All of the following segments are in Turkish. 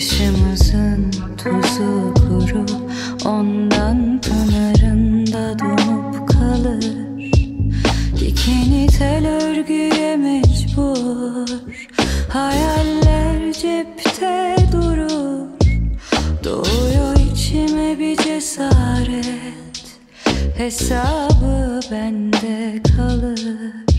Taşımızın tuzu kuru Ondan pınarında donup kalır. Dikeni tel örgüye mecbur Hayaller cepte durur. Doğuyor içime bir cesaret Hesabı bende kalır.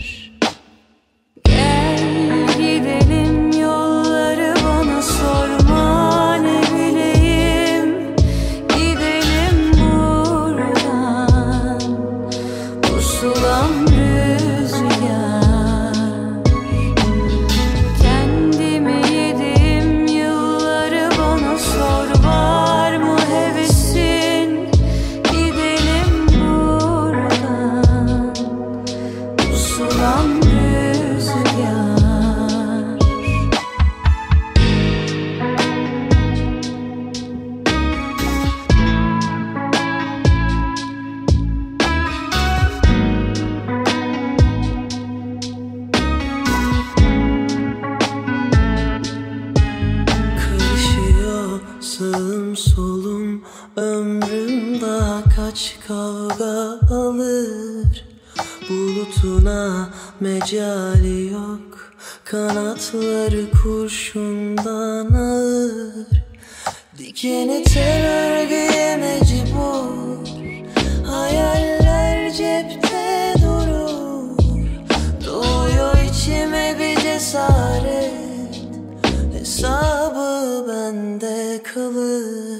Pusulam sağım solum Ömrüm daha kaç kavga alır? Bulutuna mecali yok Kanatları kurşundan ağır. Dikeni tel örgüye mecbur Hayaller cepte durur. Doğuyor içime bir cesaret Hesabı bende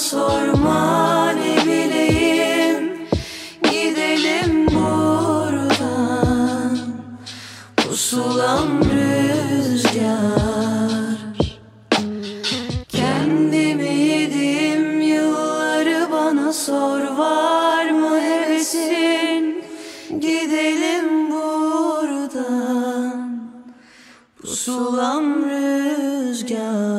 sorma ne bileyim. Gidelim buradan. Pusulam rüzgar. Kendimi yediğim yılları bana sor Var mı hevesin? Gidelim buradan. Pusulam rüzgar